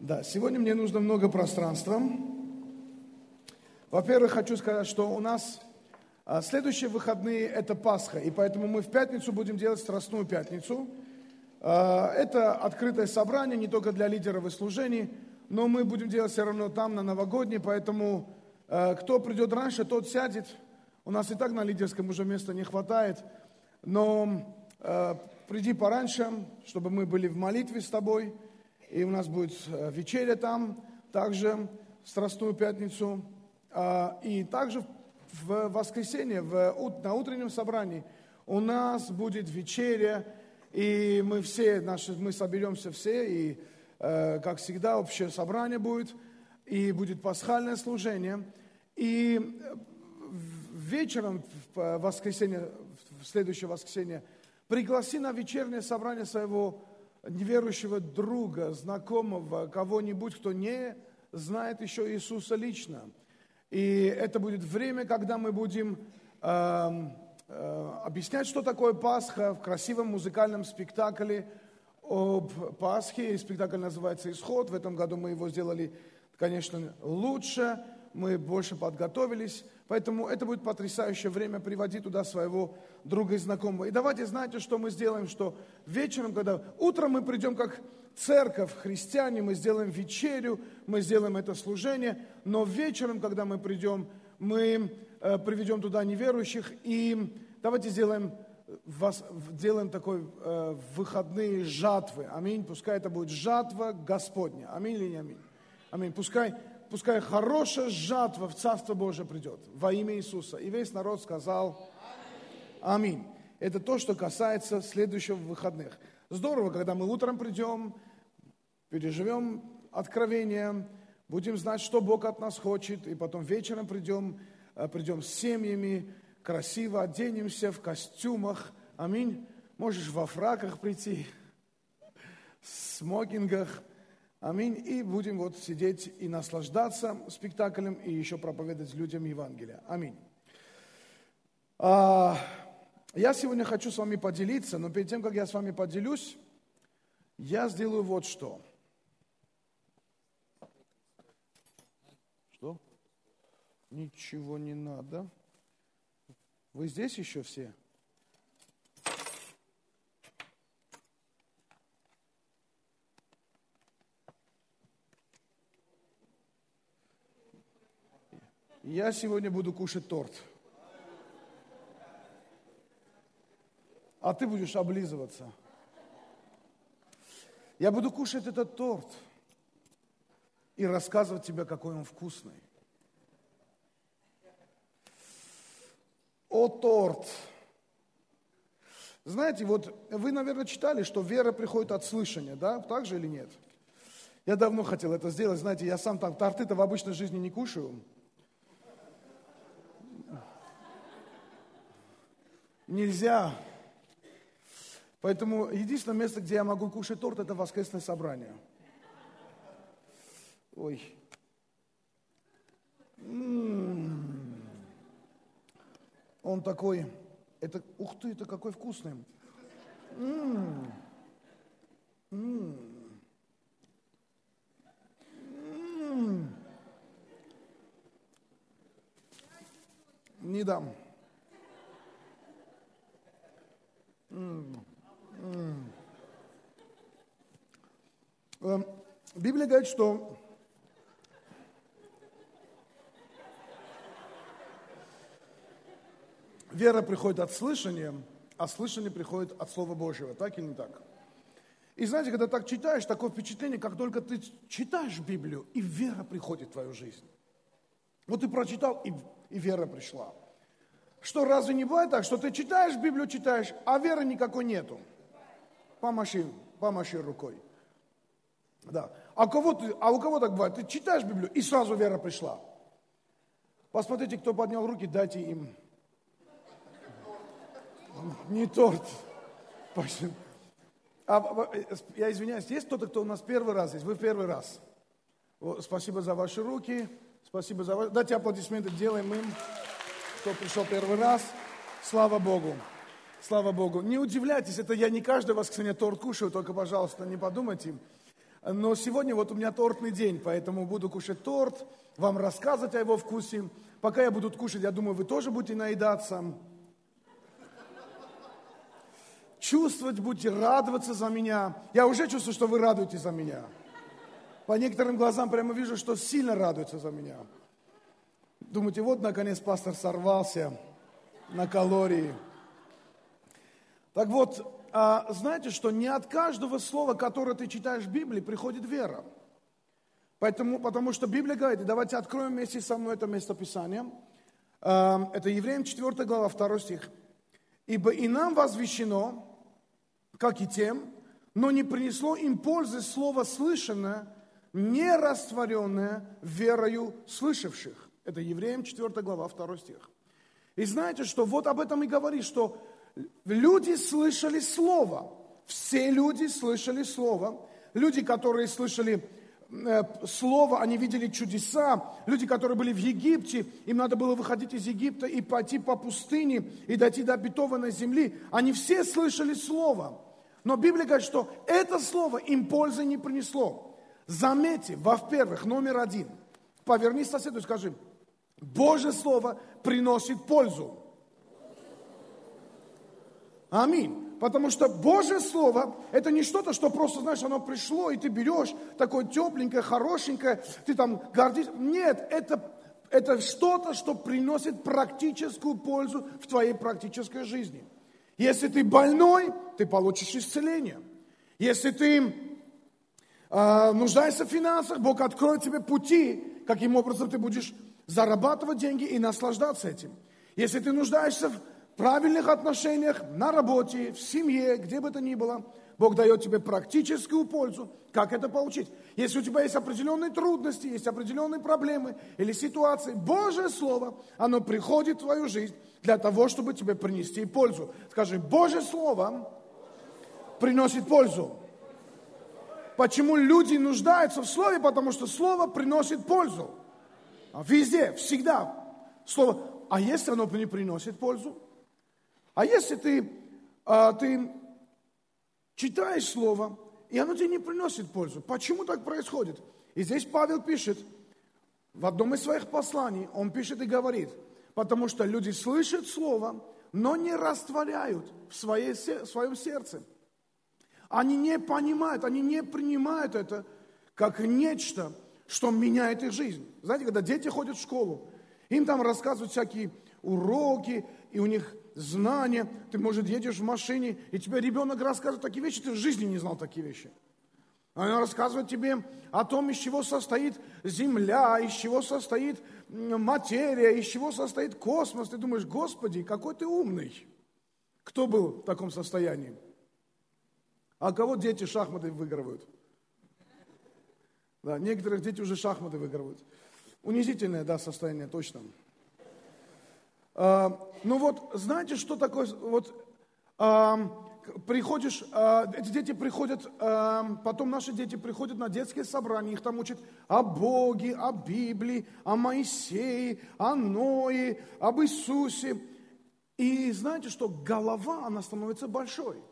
Да, сегодня мне нужно много пространства. Во-первых, хочу сказать, что у нас а, следующие выходные – это Пасха, и поэтому мы в пятницу будем делать Страстную Пятницу. А, это открытое собрание не только для лидеров и служений, но мы будем делать все равно там, на новогодней, поэтому а, кто придет раньше, тот сядет. У нас и так на лидерском уже места не хватает, но приди пораньше, чтобы мы были в молитве с тобой, и у нас будет э, вечеря там, также в Страстную Пятницу, а, и также в воскресенье, в, на утреннем собрании у нас будет вечеря, и мы все, наши, мы соберемся все, и, э, как всегда, общее собрание будет, и будет пасхальное служение. И вечером, в воскресенье, в следующее воскресенье, пригласи на вечернее собрание своего неверующего друга, знакомого, кого-нибудь, кто не знает еще Иисуса лично. И это будет время, когда мы будем э, э, объяснять, что такое Пасха в красивом музыкальном спектакле об Пасхе. Спектакль называется «Исход». В этом году мы его сделали, конечно, лучше мы больше подготовились, поэтому это будет потрясающее время приводить туда своего друга и знакомого. И давайте, знаете, что мы сделаем, что вечером, когда утром мы придем как церковь, христиане, мы сделаем вечерю, мы сделаем это служение, но вечером, когда мы придем, мы э, приведем туда неверующих, и давайте сделаем вас, делаем такой э, выходные жатвы. Аминь. Пускай это будет жатва Господня. Аминь или не аминь? Аминь. Пускай пускай хорошая жатва в Царство Божие придет во имя Иисуса. И весь народ сказал Аминь. Это то, что касается следующего выходных. Здорово, когда мы утром придем, переживем откровение, будем знать, что Бог от нас хочет, и потом вечером придем, э, придем с семьями, красиво оденемся в костюмах. Аминь. Можешь во фраках прийти, в смокингах – Аминь. И будем вот сидеть и наслаждаться спектаклем и еще проповедовать людям Евангелия. Аминь. А, я сегодня хочу с вами поделиться, но перед тем, как я с вами поделюсь, я сделаю вот что. Что? Ничего не надо. Вы здесь еще все? Я сегодня буду кушать торт. А ты будешь облизываться. Я буду кушать этот торт и рассказывать тебе, какой он вкусный. О, торт! Знаете, вот вы, наверное, читали, что вера приходит от слышания, да? Так же или нет? Я давно хотел это сделать. Знаете, я сам там торты-то в обычной жизни не кушаю. Нельзя. Поэтому единственное место, где я могу кушать торт, это воскресное собрание. Ой. Он такой, это, ух ты, это какой вкусный. Не дам. Библия говорит, что вера приходит от слышания, а слышание приходит от Слова Божьего. Так или не так? И знаете, когда так читаешь, такое впечатление, как только ты читаешь Библию, и вера приходит в твою жизнь. Вот ты прочитал, и, и вера пришла. Что, разве не бывает так, что ты читаешь Библию, читаешь, а веры никакой нету? Помаши, помаши рукой. Да. А, кого ты, а у кого так бывает? Ты читаешь Библию, и сразу вера пришла. Посмотрите, кто поднял руки, дайте им. Не торт. А, я извиняюсь, есть кто-то, кто у нас первый раз есть? Вы первый раз. Спасибо за ваши руки. Спасибо за ваши... Дайте аплодисменты, делаем им кто пришел первый раз. Слава Богу. Слава Богу. Не удивляйтесь, это я не каждое воскресенье торт кушаю, только, пожалуйста, не подумайте. Но сегодня вот у меня тортный день, поэтому буду кушать торт, вам рассказывать о его вкусе. Пока я буду кушать, я думаю, вы тоже будете наедаться. Чувствовать будете, радоваться за меня. Я уже чувствую, что вы радуетесь за меня. По некоторым глазам прямо вижу, что сильно радуются за меня. Думаете, вот наконец пастор сорвался на калории. Так вот, а, знаете, что не от каждого слова, которое ты читаешь в Библии, приходит вера. Поэтому, потому что Библия говорит, давайте откроем вместе со мной это местописание. А, это Евреям 4 глава, 2 стих. «Ибо и нам возвещено, как и тем, но не принесло им пользы слово слышанное, не растворенное верою слышавших». Это Евреям 4 глава, 2 стих. И знаете, что вот об этом и говорит, что люди слышали Слово. Все люди слышали Слово. Люди, которые слышали э, Слово, они видели чудеса. Люди, которые были в Египте, им надо было выходить из Египта и пойти по пустыне и дойти до обетованной земли. Они все слышали Слово. Но Библия говорит, что это Слово им пользы не принесло. Заметьте, во-первых, номер один. Повернись соседу и скажи, Божье Слово приносит пользу. Аминь. Потому что Божье Слово – это не что-то, что просто, знаешь, оно пришло, и ты берешь такое тепленькое, хорошенькое, ты там гордишься. Нет, это, это что-то, что приносит практическую пользу в твоей практической жизни. Если ты больной, ты получишь исцеление. Если ты э, нуждаешься в финансах, Бог откроет тебе пути, каким образом ты будешь зарабатывать деньги и наслаждаться этим. Если ты нуждаешься в правильных отношениях, на работе, в семье, где бы то ни было, Бог дает тебе практическую пользу, как это получить. Если у тебя есть определенные трудности, есть определенные проблемы или ситуации, Божье Слово, оно приходит в твою жизнь для того, чтобы тебе принести пользу. Скажи, Божье Слово приносит пользу. Почему люди нуждаются в Слове? Потому что Слово приносит пользу. А везде, всегда. Слово. А если оно не приносит пользу? А если ты, а, ты читаешь Слово, и оно тебе не приносит пользу, почему так происходит? И здесь Павел пишет, в одном из своих посланий, он пишет и говорит, потому что люди слышат Слово, но не растворяют в, своей, в своем сердце. Они не понимают, они не принимают это как нечто, что меняет их жизнь. Знаете, когда дети ходят в школу, им там рассказывают всякие уроки, и у них знания. Ты, может, едешь в машине, и тебе ребенок рассказывает такие вещи, ты в жизни не знал такие вещи. Она рассказывает тебе о том, из чего состоит Земля, из чего состоит материя, из чего состоит космос. Ты думаешь, Господи, какой ты умный. Кто был в таком состоянии? А кого дети шахматы выигрывают? Да, некоторых дети уже шахматы выигрывают. Унизительное, да, состояние, точно. А, ну вот, знаете, что такое, вот а, приходишь, а, эти дети приходят, а, потом наши дети приходят на детские собрания, их там учат о Боге, о Библии, о Моисее, о Ное, об Иисусе. И знаете, что голова, она становится большой.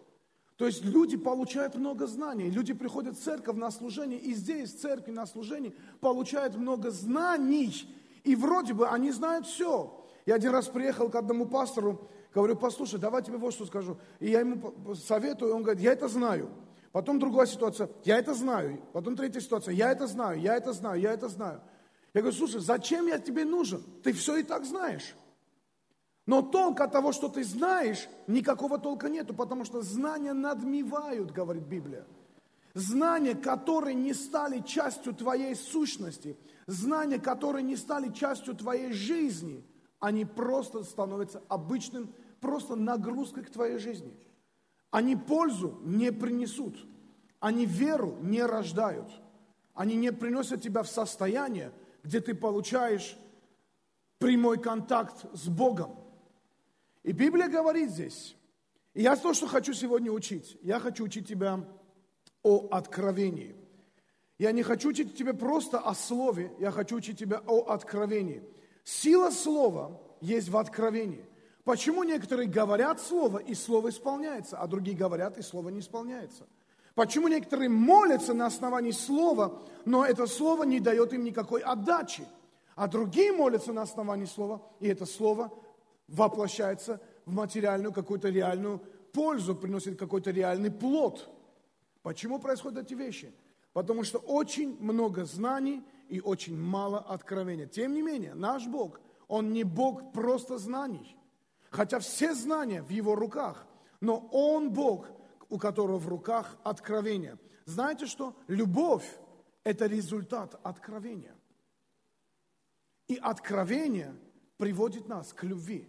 То есть люди получают много знаний, люди приходят в церковь на служение, и здесь, в церкви на служение, получают много знаний. И вроде бы они знают все. Я один раз приехал к одному пастору, говорю, послушай, давай тебе вот что скажу. И я ему советую, он говорит, я это знаю. Потом другая ситуация, я это знаю. Потом третья ситуация, я это знаю, я это знаю, я это знаю. Я говорю, слушай, зачем я тебе нужен? Ты все и так знаешь. Но толка от того, что ты знаешь, никакого толка нету, потому что знания надмевают, говорит Библия. Знания, которые не стали частью твоей сущности, знания, которые не стали частью твоей жизни, они просто становятся обычным, просто нагрузкой к твоей жизни. Они пользу не принесут, они веру не рождают, они не приносят тебя в состояние, где ты получаешь прямой контакт с Богом. И Библия говорит здесь, и я то, что хочу сегодня учить, я хочу учить тебя о откровении. Я не хочу учить тебя просто о слове, я хочу учить тебя о откровении. Сила слова есть в откровении. Почему некоторые говорят слово, и слово исполняется, а другие говорят, и слово не исполняется? Почему некоторые молятся на основании слова, но это слово не дает им никакой отдачи? А другие молятся на основании слова, и это слово воплощается в материальную какую-то реальную пользу, приносит какой-то реальный плод. Почему происходят эти вещи? Потому что очень много знаний и очень мало откровения. Тем не менее, наш Бог, Он не Бог просто знаний. Хотя все знания в Его руках, но Он Бог, у которого в руках откровение. Знаете что? Любовь – это результат откровения. И откровение приводит нас к любви.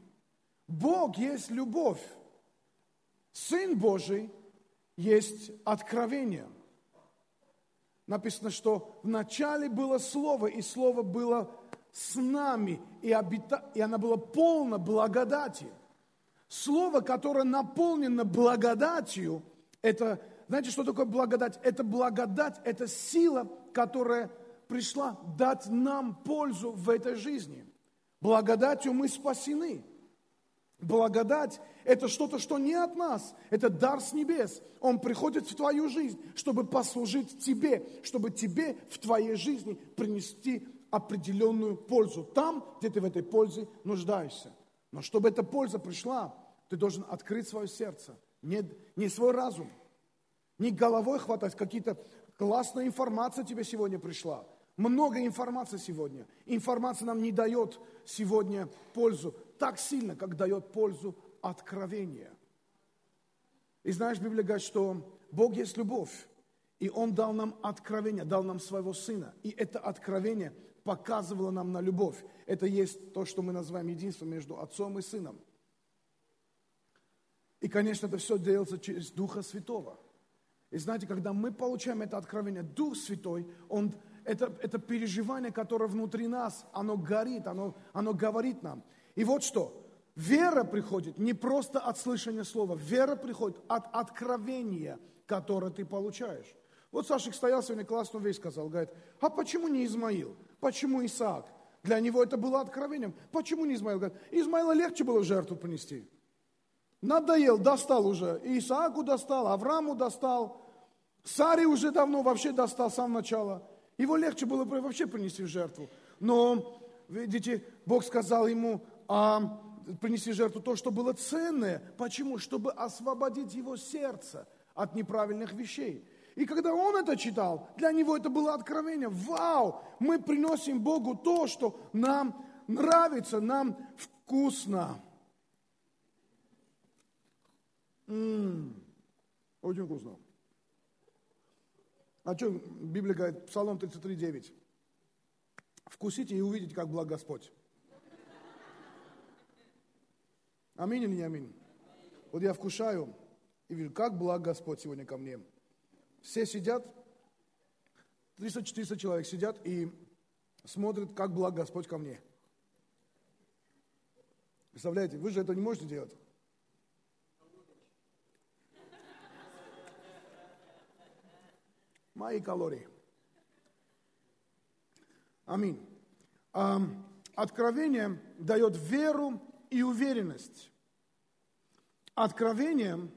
Бог есть любовь. Сын Божий есть откровение. Написано, что вначале было Слово, и Слово было с нами, и, обита... и оно было полно благодати. Слово, которое наполнено благодатью, это, знаете, что такое благодать? Это благодать, это сила, которая пришла дать нам пользу в этой жизни. Благодатью мы спасены. Благодать – это что-то, что не от нас, это дар с небес. Он приходит в твою жизнь, чтобы послужить тебе, чтобы тебе в твоей жизни принести определенную пользу. Там, где ты в этой пользе нуждаешься. Но чтобы эта польза пришла, ты должен открыть свое сердце, не, не свой разум, не головой хватать, какие-то классная информация тебе сегодня пришла. Много информации сегодня. Информация нам не дает сегодня пользу так сильно, как дает пользу откровение. И знаешь, Библия говорит, что Бог есть любовь. И Он дал нам откровение, дал нам своего Сына. И это откровение показывало нам на любовь. Это есть то, что мы называем единство между Отцом и Сыном. И, конечно, это все делается через Духа Святого. И знаете, когда мы получаем это откровение, Дух Святой, Он, это, это переживание, которое внутри нас, оно горит, оно, оно говорит нам. И вот что, вера приходит не просто от слышания слова, вера приходит от откровения, которое ты получаешь. Вот Сашик стоял сегодня, классную вещь сказал, говорит, а почему не Измаил? Почему Исаак? Для него это было откровением. Почему не Измаил? Говорит, Измаила легче было жертву принести. Надоел, достал уже. И Исааку достал, Аврааму достал. Саре уже давно вообще достал с самого начала. Его легче было вообще принести в жертву. Но, видите, Бог сказал ему, а, принести жертву то, что было ценное. Почему? Чтобы освободить его сердце от неправильных вещей. И когда он это читал, для него это было откровение. Вау, мы приносим Богу то, что нам нравится, нам вкусно. М-м, очень вкусно. А что Библия говорит, Псалом 33, Вкусите и увидите, как благ Господь. Аминь или не аминь? Вот я вкушаю и вижу, как благ Господь сегодня ко мне. Все сидят, 300-400 человек сидят и смотрят, как благ Господь ко мне. Представляете, вы же это не можете делать. Мои калории. Аминь. Откровение дает веру и уверенность. Откровение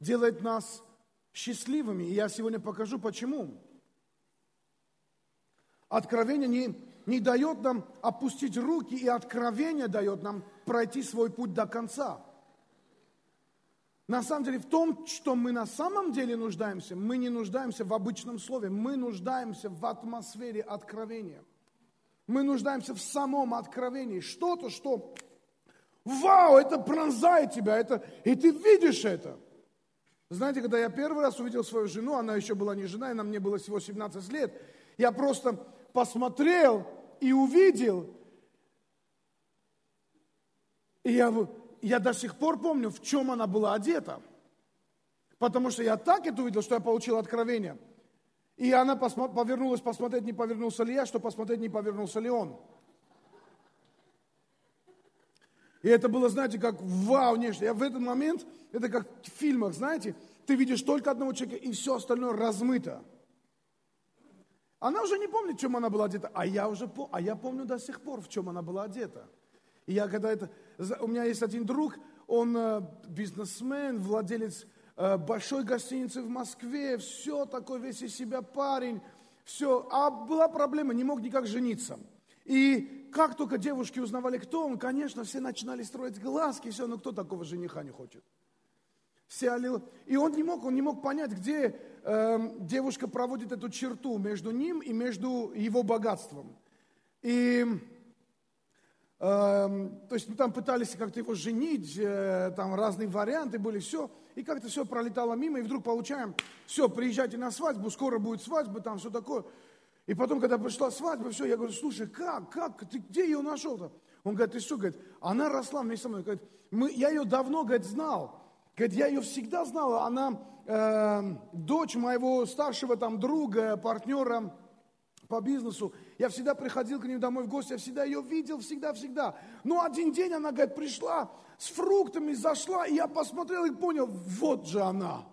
делает нас счастливыми, и я сегодня покажу, почему. Откровение не, не дает нам опустить руки, и откровение дает нам пройти свой путь до конца. На самом деле, в том, что мы на самом деле нуждаемся, мы не нуждаемся в обычном слове, мы нуждаемся в атмосфере откровения. Мы нуждаемся в самом откровении. Что-то, что Вау, это пронзает тебя, это, и ты видишь это. Знаете, когда я первый раз увидел свою жену, она еще была не жена, и нам мне было всего 17 лет, я просто посмотрел и увидел, и я, я до сих пор помню, в чем она была одета. Потому что я так это увидел, что я получил откровение. И она посмо- повернулась посмотреть, не повернулся ли я, что посмотреть, не повернулся ли он. И это было, знаете, как вау, нечто. Я в этот момент, это как в фильмах, знаете, ты видишь только одного человека, и все остальное размыто. Она уже не помнит, в чем она была одета, а я уже а я помню до сих пор, в чем она была одета. И я когда это... У меня есть один друг, он э, бизнесмен, владелец э, большой гостинице в Москве, все такой весь из себя парень, все. А была проблема, не мог никак жениться. И как только девушки узнавали, кто он, конечно, все начинали строить глазки, все, но кто такого жениха не хочет? Все аллил. И он не мог, он не мог понять, где э, девушка проводит эту черту между ним и между его богатством. И э, то есть ну, там пытались как-то его женить, э, там разные варианты были, все. И как-то все пролетало мимо, и вдруг получаем, все, приезжайте на свадьбу, скоро будет свадьба, там все такое. И потом, когда пришла свадьба, все, я говорю, слушай, как, как, ты где ее нашел-то? Он говорит, ты что, говорит, она росла вместе со мной. Говорит, мы, я ее давно, говорит, знал. Говорит, я ее всегда знал. Она э, дочь моего старшего там друга, партнера по бизнесу. Я всегда приходил к ним домой в гости, я всегда ее видел, всегда-всегда. Но один день она, говорит, пришла с фруктами, зашла, и я посмотрел и понял, вот же она.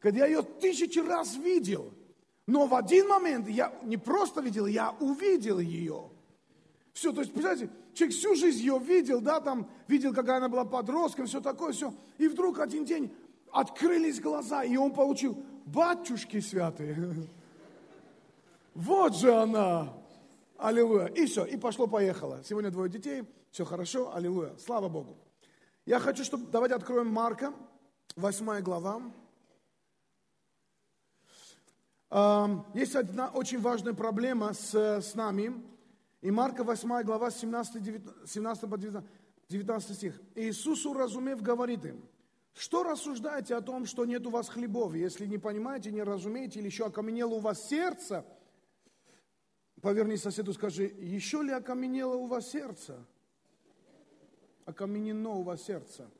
Говорит, я ее тысячи раз видел. Но в один момент я не просто видел, я увидел ее. Все, то есть, представляете, человек всю жизнь ее видел, да, там, видел, какая она была подростком, все такое, все. И вдруг один день открылись глаза, и он получил, батюшки святые, вот же она, аллилуйя. И все, и пошло-поехало. Сегодня двое детей, все хорошо, аллилуйя, слава Богу. Я хочу, чтобы, давайте откроем Марка, восьмая глава. Есть одна очень важная проблема с, с нами. И Марка 8 глава 17, 19, 17 по 19, стих. Иисус, уразумев, говорит им, что рассуждаете о том, что нет у вас хлебов? Если не понимаете, не разумеете, или еще окаменело у вас сердце, поверни соседу, скажи, еще ли окаменело у вас сердце? Окаменено у вас сердце.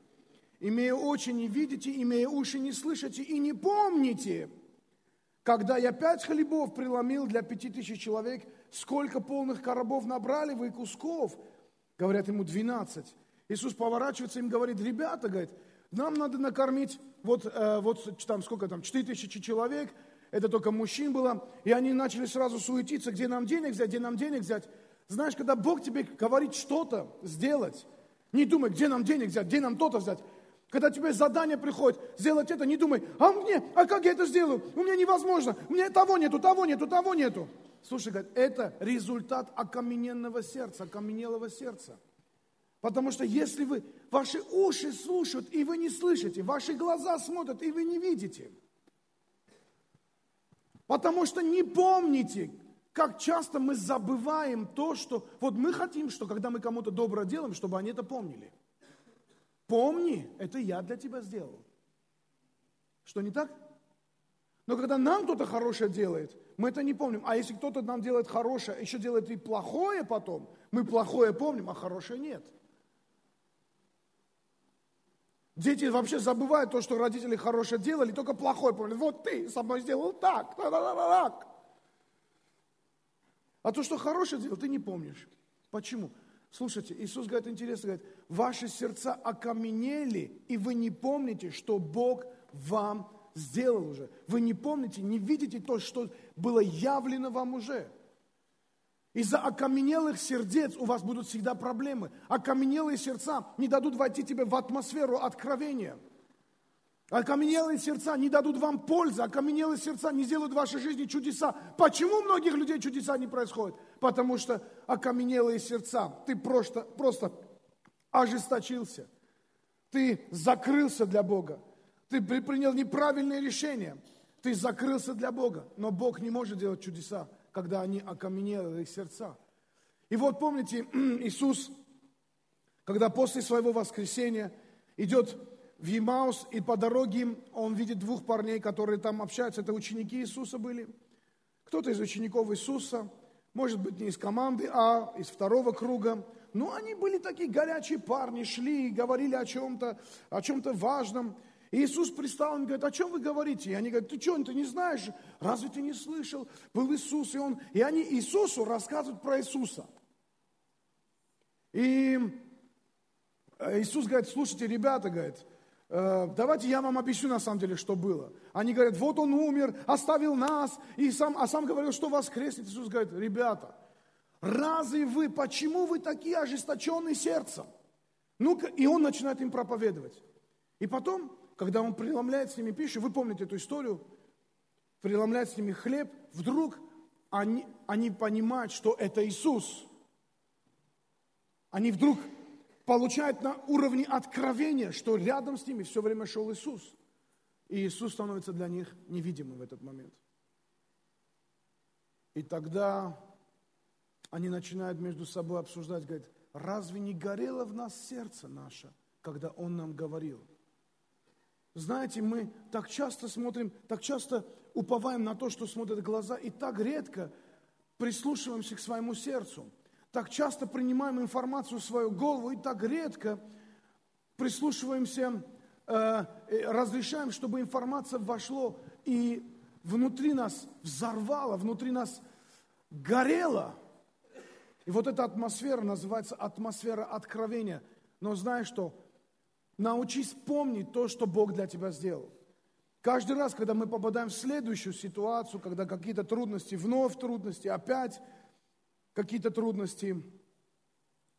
Имея очи не видите, имея уши не слышите и не помните – когда я пять хлебов преломил для пяти тысяч человек, сколько полных коробов набрали вы кусков? Говорят ему, двенадцать. Иисус поворачивается им говорит, ребята, говорит, нам надо накормить вот, э, вот там сколько там, четыре тысячи человек, это только мужчин было, и они начали сразу суетиться, где нам денег взять, где нам денег взять. Знаешь, когда Бог тебе говорит что-то сделать, не думай, где нам денег взять, где нам то-то взять. Когда тебе задание приходит сделать это, не думай, а мне, а как я это сделаю? У меня невозможно, у меня того нету, того нету, того нету. Слушай, говорит, это результат окамененного сердца, окаменелого сердца. Потому что если вы, ваши уши слушают, и вы не слышите, ваши глаза смотрят, и вы не видите. Потому что не помните, как часто мы забываем то, что... Вот мы хотим, что когда мы кому-то добро делаем, чтобы они это помнили. Помни, это я для тебя сделал. Что не так? Но когда нам кто-то хорошее делает, мы это не помним. А если кто-то нам делает хорошее, еще делает и плохое потом, мы плохое помним, а хорошее нет. Дети вообще забывают то, что родители хорошее делали, только плохое помнят. Вот ты со мной сделал так, так. А то, что хорошее делал, ты не помнишь. Почему? Слушайте, Иисус говорит интересно, говорит, ваши сердца окаменели, и вы не помните, что Бог вам сделал уже. Вы не помните, не видите то, что было явлено вам уже. Из-за окаменелых сердец у вас будут всегда проблемы. Окаменелые сердца не дадут войти тебе в атмосферу откровения – Окаменелые сердца не дадут вам пользы, окаменелые сердца не сделают в вашей жизни чудеса. Почему у многих людей чудеса не происходят? Потому что окаменелые сердца. Ты просто, просто ожесточился. Ты закрылся для Бога. Ты принял неправильное решение. Ты закрылся для Бога. Но Бог не может делать чудеса, когда они окаменелые сердца. И вот помните, Иисус, когда после своего воскресения идет в Емаус, и по дороге он видит двух парней, которые там общаются. Это ученики Иисуса были. Кто-то из учеников Иисуса, может быть, не из команды А, из второго круга. Но они были такие горячие парни, шли и говорили о чем-то, о чем-то важном. И Иисус пристал им говорит, о чем вы говорите? И они говорят, ты что, ты не знаешь? Разве ты не слышал? Был Иисус, и, он... и они Иисусу рассказывают про Иисуса. И Иисус говорит, слушайте, ребята, говорит, давайте я вам объясню на самом деле, что было. Они говорят, вот он умер, оставил нас, и сам, а сам говорил, что воскреснет. Иисус говорит, ребята, разве вы, почему вы такие ожесточенные сердцем? Ну-ка, и он начинает им проповедовать. И потом, когда он преломляет с ними пищу, вы помните эту историю, преломляет с ними хлеб, вдруг они, они понимают, что это Иисус. Они вдруг получают на уровне откровения, что рядом с ними все время шел Иисус. И Иисус становится для них невидимым в этот момент. И тогда они начинают между собой обсуждать, говорят, разве не горело в нас сердце наше, когда Он нам говорил? Знаете, мы так часто смотрим, так часто уповаем на то, что смотрят глаза, и так редко прислушиваемся к своему сердцу. Так часто принимаем информацию в свою голову, и так редко прислушиваемся, э, разрешаем, чтобы информация вошло и внутри нас взорвала, внутри нас горела. И вот эта атмосфера называется атмосфера откровения. Но знаешь что? Научись помнить то, что Бог для тебя сделал. Каждый раз, когда мы попадаем в следующую ситуацию, когда какие-то трудности, вновь трудности, опять какие-то трудности,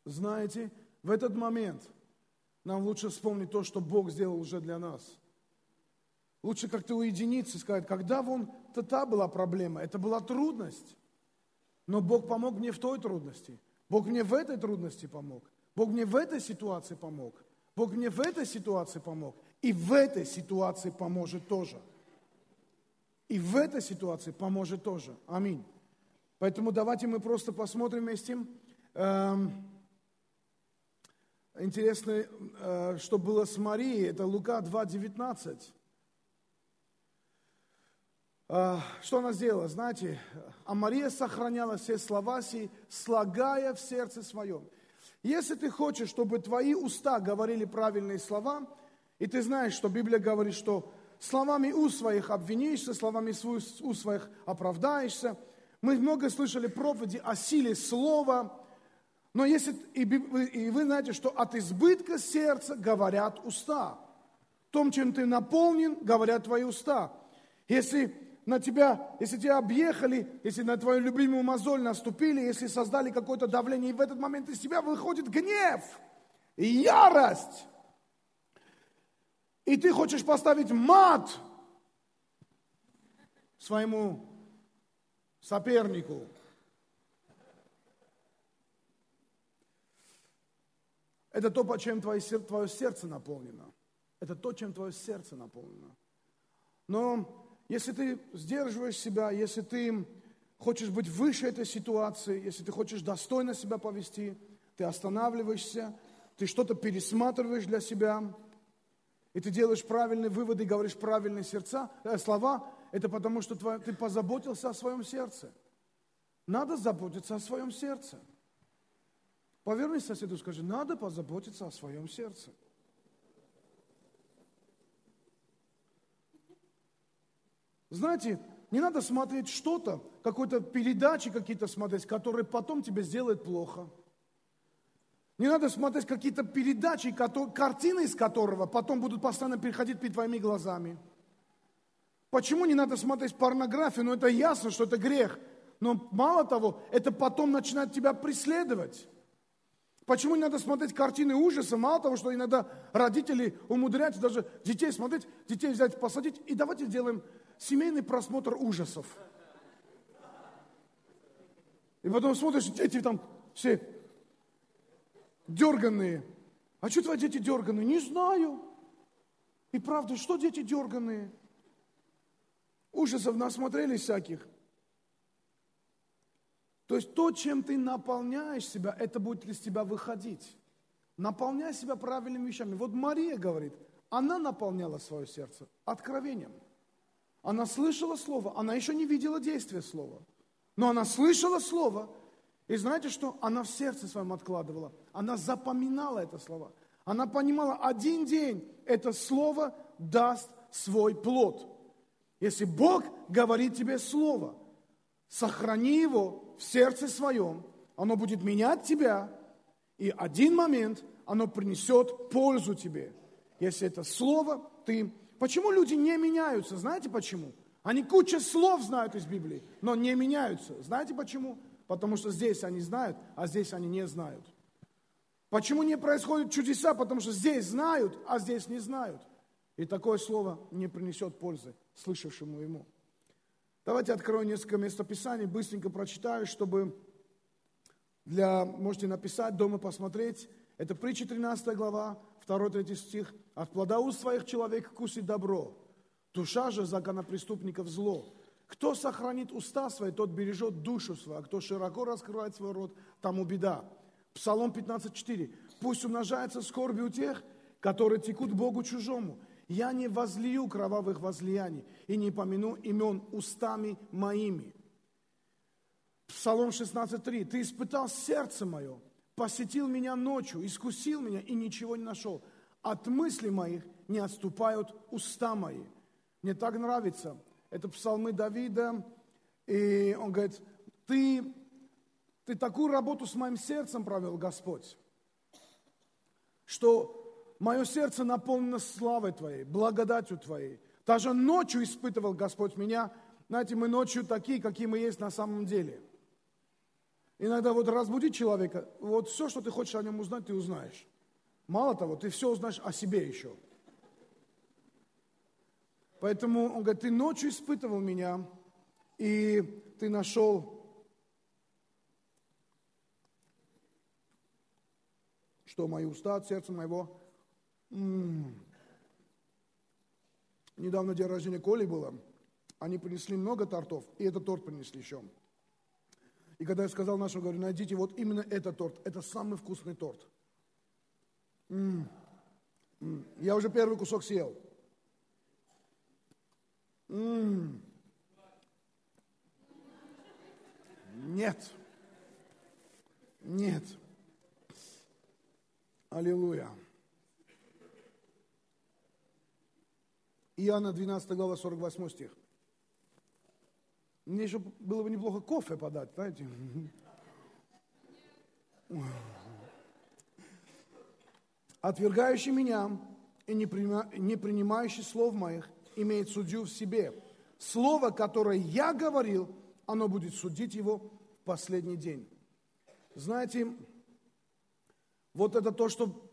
знаете, в этот момент нам лучше вспомнить то, что Бог сделал уже для нас. Лучше как-то уединиться и сказать, когда вон то та была проблема, это была трудность, но Бог помог мне в той трудности, Бог мне в этой трудности помог, Бог мне в этой ситуации помог – Бог мне в этой ситуации помог, и в этой ситуации поможет тоже. И в этой ситуации поможет тоже. Аминь. Поэтому давайте мы просто посмотрим вместе. Эм, интересно, э, что было с Марией. Это Лука 2.19. Э, что она сделала? Знаете, а Мария сохраняла все слова сии, слагая в сердце своем. Если ты хочешь, чтобы твои уста говорили правильные слова, и ты знаешь, что Библия говорит, что словами уст своих обвинишься, словами уст своих оправдаешься. Мы много слышали проповеди о силе слова, но если, и, и вы знаете, что от избытка сердца говорят уста. Том, чем ты наполнен, говорят твои уста. Если на тебя, если тебя объехали, если на твою любимую мозоль наступили, если создали какое-то давление, и в этот момент из тебя выходит гнев ярость, и ты хочешь поставить мат своему сопернику, это то, чем твое, сердце наполнено. Это то, чем твое сердце наполнено. Но если ты сдерживаешь себя, если ты хочешь быть выше этой ситуации, если ты хочешь достойно себя повести, ты останавливаешься, ты что-то пересматриваешь для себя, и ты делаешь правильные выводы, говоришь правильные сердца, э, слова, это потому, что ты позаботился о своем сердце. Надо заботиться о своем сердце. Повернись соседу и скажи, надо позаботиться о своем сердце. Знаете, не надо смотреть что-то, какой-то передачи какие-то смотреть, которые потом тебе сделают плохо. Не надо смотреть какие-то передачи, картины из которого потом будут постоянно переходить перед твоими глазами. Почему не надо смотреть порнографию? Ну, это ясно, что это грех. Но мало того, это потом начинает тебя преследовать. Почему не надо смотреть картины ужаса? Мало того, что иногда родители умудряются даже детей смотреть, детей взять, посадить, и давайте сделаем семейный просмотр ужасов. И потом смотришь, дети там все дерганные. А что твои дети дерганные? Не знаю. И правда, что дети дерганные? Ужасов насмотрелись всяких. То есть то, чем ты наполняешь себя, это будет из тебя выходить. Наполняй себя правильными вещами. Вот Мария говорит, она наполняла свое сердце откровением – она слышала слово, она еще не видела действия слова. Но она слышала слово, и знаете что? Она в сердце своем откладывала. Она запоминала это слово. Она понимала, один день это слово даст свой плод. Если Бог говорит тебе слово, сохрани его в сердце своем, оно будет менять тебя, и один момент оно принесет пользу тебе. Если это слово ты Почему люди не меняются? Знаете почему? Они куча слов знают из Библии, но не меняются. Знаете почему? Потому что здесь они знают, а здесь они не знают. Почему не происходят чудеса? Потому что здесь знают, а здесь не знают. И такое слово не принесет пользы слышавшему ему. Давайте открою несколько местописаний, быстренько прочитаю, чтобы для, можете написать, дома посмотреть. Это притча 13 глава, 2-3 стих. «От плода уст своих человек вкусит добро, душа же законопреступников зло. Кто сохранит уста свои, тот бережет душу свою, а кто широко раскрывает свой рот, тому беда». Псалом 15.4. «Пусть умножается скорби у тех, которые текут Богу чужому. Я не возлию кровавых возлияний и не помяну имен устами моими». Псалом 16.3. «Ты испытал сердце мое, посетил меня ночью, искусил меня и ничего не нашел. От мыслей моих не отступают уста мои». Мне так нравится. Это псалмы Давида. И он говорит, ты, ты такую работу с моим сердцем провел, Господь, что мое сердце наполнено славой Твоей, благодатью Твоей. Даже ночью испытывал Господь меня. Знаете, мы ночью такие, какие мы есть на самом деле – Иногда вот разбудить человека, вот все, что ты хочешь о нем узнать, ты узнаешь. Мало того, ты все узнаешь о себе еще. Поэтому он говорит, ты ночью испытывал меня, и ты нашел, что мои уста от сердца моего. Недавно день рождения Коли было. Они принесли много тортов, и этот торт принесли еще. И когда я сказал нашему, говорю, найдите вот именно этот торт. Это самый вкусный торт. М-м. М-м. Я уже первый кусок съел. Нет. Нет. Аллилуйя. Иоанна 12 глава 48 стих. Мне еще было бы неплохо кофе подать, знаете. Отвергающий меня и не, принимающий слов моих имеет судью в себе. Слово, которое я говорил, оно будет судить его в последний день. Знаете, вот это то, что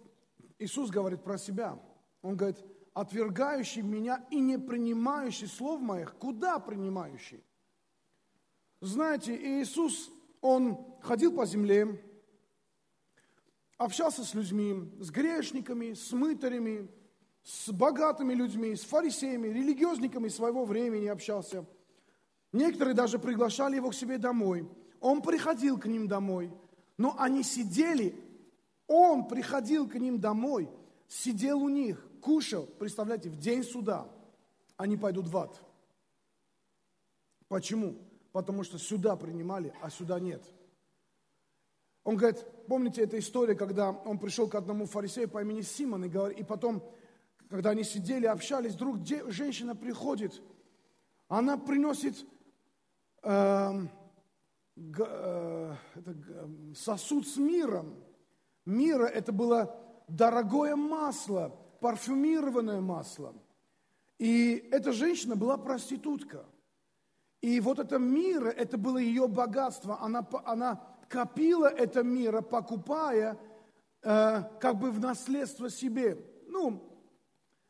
Иисус говорит про себя. Он говорит, отвергающий меня и не принимающий слов моих, куда принимающий? Знаете, Иисус, Он ходил по земле, общался с людьми, с грешниками, с мытарями, с богатыми людьми, с фарисеями, религиозниками своего времени общался. Некоторые даже приглашали его к себе домой. Он приходил к ним домой, но они сидели, он приходил к ним домой, сидел у них, кушал, представляете, в день суда. Они пойдут в ад. Почему? потому что сюда принимали, а сюда нет. Он говорит, помните эту историю, когда он пришел к одному фарисею по имени Симон, и, говорит, и потом, когда они сидели, общались, вдруг женщина приходит, она приносит э, э, это, сосуд с миром. Мира это было дорогое масло, парфюмированное масло. И эта женщина была проститутка – и вот это мир, это было ее богатство. Она, она копила это мира, покупая э, как бы в наследство себе. Ну,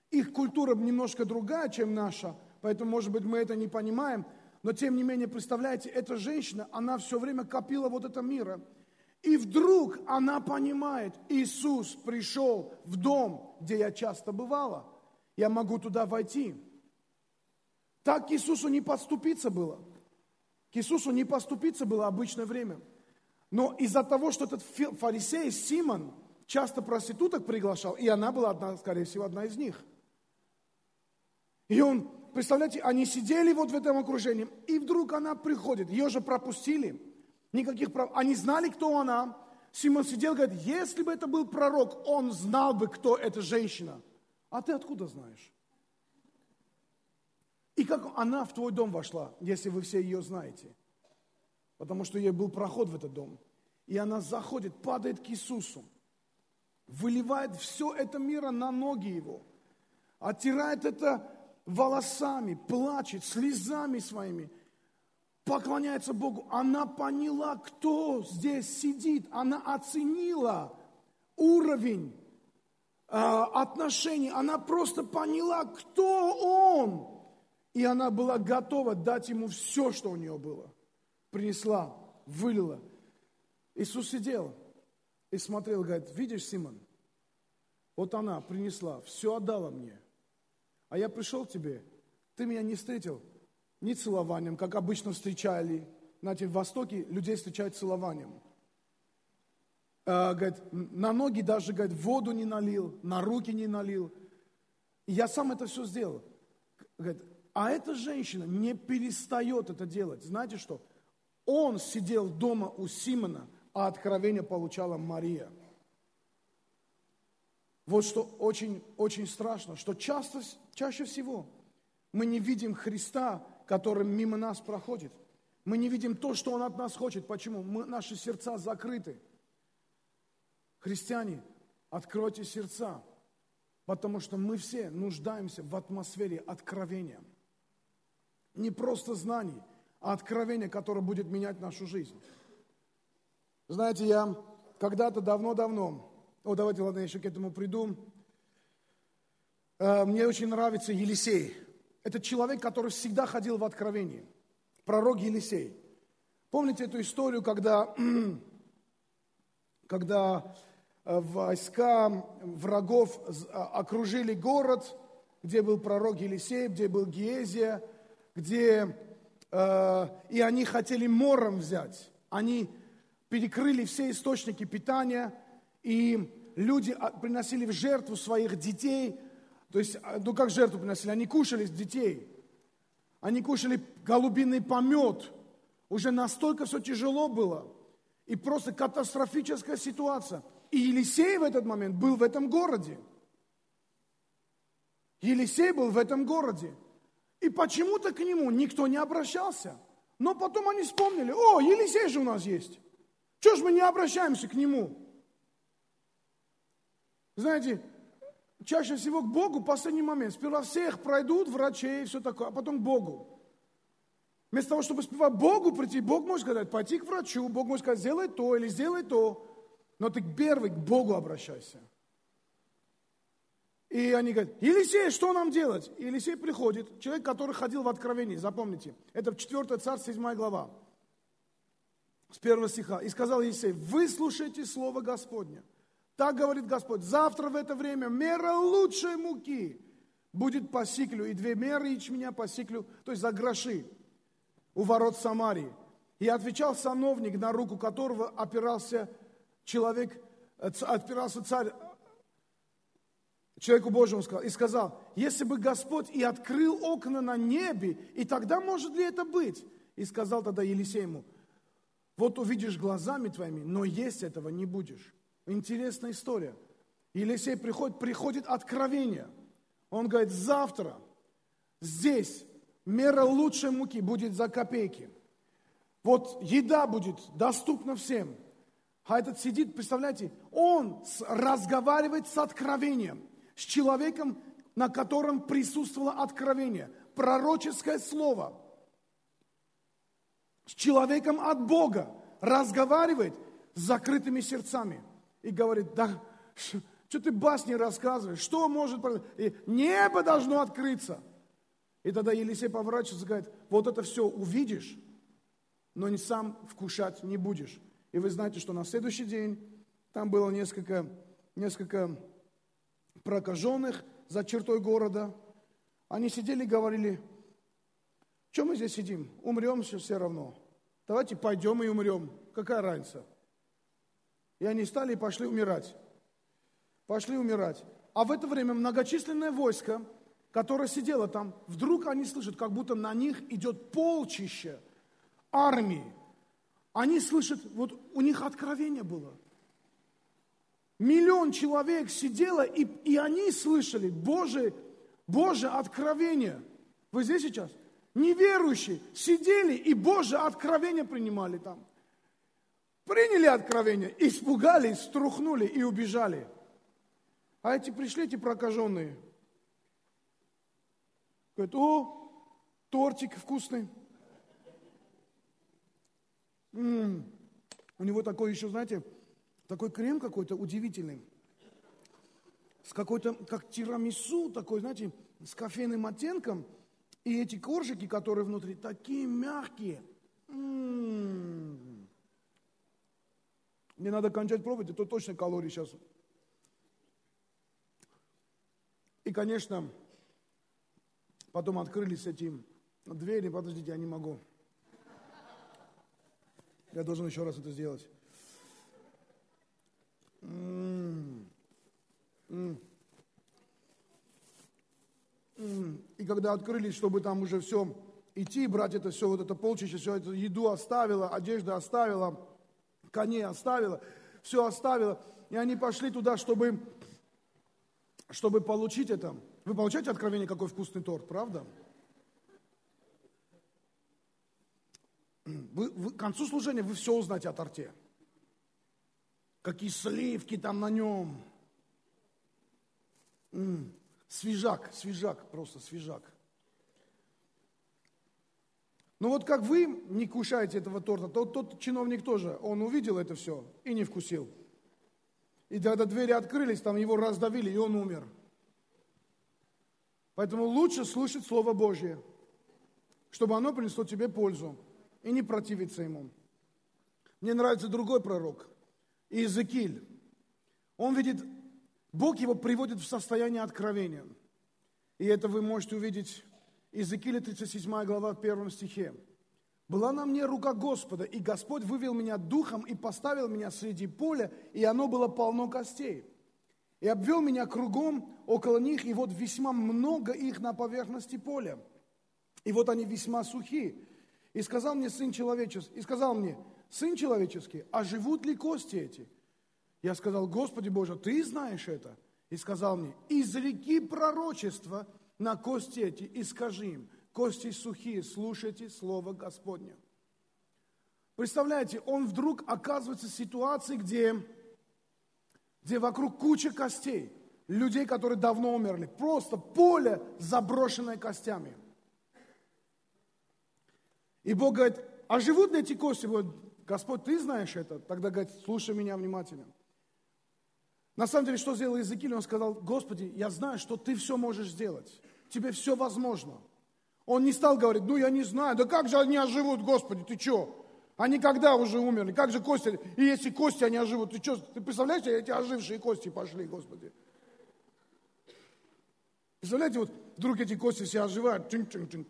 их культура немножко другая, чем наша, поэтому, может быть, мы это не понимаем. Но, тем не менее, представляете, эта женщина, она все время копила вот это мира. И вдруг она понимает, Иисус пришел в дом, где я часто бывала. Я могу туда войти. Так к Иисусу не подступиться было. К Иисусу не поступиться было обычное время. Но из-за того, что этот фарисей Симон часто проституток приглашал, и она была, одна, скорее всего, одна из них. И он, представляете, они сидели вот в этом окружении, и вдруг она приходит, ее же пропустили, никаких прав. Они знали, кто она. Симон сидел говорит, если бы это был пророк, он знал бы, кто эта женщина. А ты откуда знаешь? И как она в твой дом вошла, если вы все ее знаете? Потому что ей был проход в этот дом. И она заходит, падает к Иисусу, выливает все это мира на ноги его, оттирает это волосами, плачет, слезами своими, поклоняется Богу. Она поняла, кто здесь сидит. Она оценила уровень а, отношений. Она просто поняла, кто он. И она была готова дать ему все, что у нее было. Принесла, вылила. Иисус сидел и смотрел, говорит, видишь, Симон, вот она принесла, все отдала мне. А я пришел к тебе, ты меня не встретил ни целованием, как обычно встречали. Знаете, в Востоке людей встречают целованием. А, говорит, на ноги даже, говорит, воду не налил, на руки не налил. И я сам это все сделал. Говорит, а эта женщина не перестает это делать. Знаете что? Он сидел дома у Симона, а откровение получала Мария. Вот что очень, очень страшно, что часто, чаще всего мы не видим Христа, который мимо нас проходит. Мы не видим то, что Он от нас хочет. Почему? Мы, наши сердца закрыты. Христиане, откройте сердца, потому что мы все нуждаемся в атмосфере откровения. Не просто знаний, а откровения, которое будет менять нашу жизнь. Знаете, я когда-то давно-давно, о, давайте, ладно, я еще к этому приду, э, мне очень нравится Елисей. Это человек, который всегда ходил в откровении. Пророк Елисей. Помните эту историю, когда, когда э, войска врагов а, окружили город, где был пророк Елисей, где был Гиезия, где э, и они хотели мором взять. Они перекрыли все источники питания, и люди приносили в жертву своих детей. То есть, а, ну как жертву приносили? Они кушали с детей. Они кушали голубиный помет. Уже настолько все тяжело было. И просто катастрофическая ситуация. И Елисей в этот момент был в этом городе. Елисей был в этом городе. И почему-то к нему никто не обращался. Но потом они вспомнили, о, Елисей же у нас есть. Чего ж мы не обращаемся к Нему? Знаете, чаще всего к Богу в последний момент. Сперва всех пройдут, врачей все такое, а потом к Богу. Вместо того, чтобы сперва Богу прийти, Бог может сказать, пойти к врачу, Бог может сказать, сделай то или сделай то. Но ты первый к Богу обращайся. И они говорят, Елисей, что нам делать? И Елисей приходит, человек, который ходил в откровении, запомните, это 4 царь, 7 глава с первого стиха. «И сказал Есей, выслушайте слово Господня. Так говорит Господь, завтра в это время мера лучшей муки будет по сиклю, и две меры ячменя по сиклю, то есть за гроши, у ворот Самарии. И отвечал сановник, на руку которого опирался человек, э, опирался царь, человеку Божьему сказал, и сказал, если бы Господь и открыл окна на небе, и тогда может ли это быть? И сказал тогда Елисей ему, вот увидишь глазами твоими, но есть этого не будешь. Интересная история. Елисей приходит, приходит откровение. Он говорит, завтра здесь мера лучшей муки будет за копейки. Вот еда будет доступна всем. А этот сидит, представляете, он разговаривает с откровением, с человеком, на котором присутствовало откровение, пророческое слово – с человеком от Бога, разговаривает с закрытыми сердцами и говорит, да, что ты басни рассказываешь, что может произойти? Небо должно открыться. И тогда Елисей поворачивается и говорит, вот это все увидишь, но не сам вкушать не будешь. И вы знаете, что на следующий день там было несколько, несколько прокаженных за чертой города. Они сидели и говорили, что мы здесь сидим? Умрем все, все равно. Давайте пойдем и умрем. Какая разница? И они стали и пошли умирать. Пошли умирать. А в это время многочисленное войско, которое сидело там, вдруг они слышат, как будто на них идет полчище армии. Они слышат, вот у них откровение было. Миллион человек сидело, и, и они слышали Божие, Божие откровение. Вы здесь сейчас? неверующие сидели и Божье откровение принимали там. Приняли откровение, испугались, струхнули и убежали. А эти пришли, эти прокаженные. Говорят, о, тортик вкусный. М-м, у него такой еще, знаете, такой крем какой-то удивительный. с какой-то, как тирамису, такой, знаете, с кофейным оттенком. И эти коржики, которые внутри, такие мягкие. М-м-м. Мне надо кончать пробовать, это точно калории сейчас. И, конечно, потом открылись эти двери. Подождите, я не могу. Я должен еще раз это сделать. И когда открылись, чтобы там уже все идти, брать это все, вот это полчища, все это еду оставила, одежду оставила, коней оставила, все оставила. И они пошли туда, чтобы, чтобы получить это. Вы получаете откровение, какой вкусный торт, правда? Вы, вы, к концу служения вы все узнаете о торте. Какие сливки там на нем. М-м, свежак, свежак, просто свежак. Ну вот как вы не кушаете этого торта, то тот чиновник тоже, он увидел это все и не вкусил. И когда двери открылись, там его раздавили, и он умер. Поэтому лучше слушать Слово Божье, чтобы оно принесло тебе пользу и не противиться ему. Мне нравится другой пророк, Иезекииль. Он видит, Бог его приводит в состояние откровения. И это вы можете увидеть Иезекииля 37 глава в первом стихе. «Была на мне рука Господа, и Господь вывел меня духом и поставил меня среди поля, и оно было полно костей. И обвел меня кругом около них, и вот весьма много их на поверхности поля. И вот они весьма сухи. И сказал мне сын человеческий, и сказал мне, сын человеческий, а живут ли кости эти? Я сказал, Господи Боже, ты знаешь это. И сказал мне, изреки пророчество – на кости эти и скажи им, кости сухие, слушайте Слово Господне. Представляете, он вдруг оказывается в ситуации, где, где вокруг куча костей, людей, которые давно умерли, просто поле, заброшенное костями. И Бог говорит, а живут ли эти кости? Говорит, Господь, ты знаешь это? Тогда говорит, слушай меня внимательно. На самом деле, что сделал Иезекииль? Он сказал, Господи, я знаю, что Ты все можешь сделать. Тебе все возможно. Он не стал говорить, ну я не знаю, да как же они оживут, Господи, ты что? Они когда уже умерли? Как же кости? И если кости они оживут, ты что? Ты представляешь, эти ожившие кости пошли, Господи? Представляете, вот вдруг эти кости все оживают. Чин -чин -чин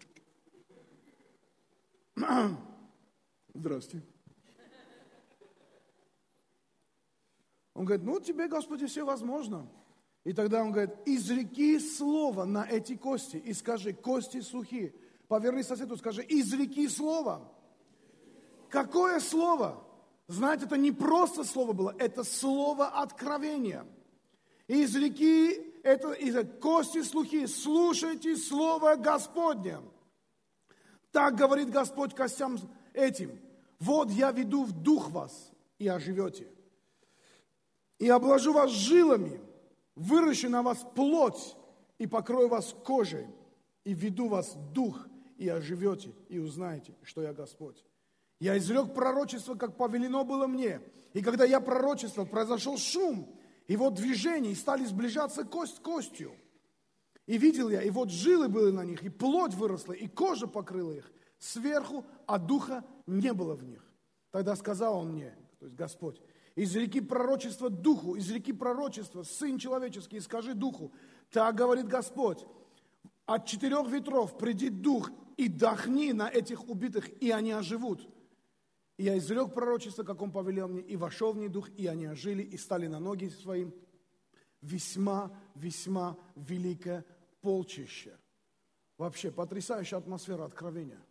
-чин. Здрасте. Он говорит, ну тебе, Господи, все возможно. И тогда он говорит, изреки слово на эти кости и скажи, кости сухие. Поверни соседу, скажи, изреки слово. Какое слово? Знаете, это не просто слово было, это слово откровения. И изреки, это из кости слухи, слушайте слово Господне. Так говорит Господь костям этим. Вот я веду в дух вас, и оживете и обложу вас жилами, выращу на вас плоть и покрою вас кожей, и веду вас дух, и оживете, и узнаете, что я Господь. Я изрек пророчество, как повелено было мне. И когда я пророчествовал, произошел шум, и вот движение, и стали сближаться кость костью. И видел я, и вот жилы были на них, и плоть выросла, и кожа покрыла их сверху, а духа не было в них. Тогда сказал он мне, то есть Господь, из реки пророчества духу, из реки пророчества, сын человеческий, скажи духу, так говорит Господь, от четырех ветров придет дух и дохни на этих убитых, и они оживут. И я изрек пророчество, как он повелел мне, и вошел в них дух, и они ожили, и стали на ноги своим. Весьма, весьма великое полчище. Вообще потрясающая атмосфера откровения –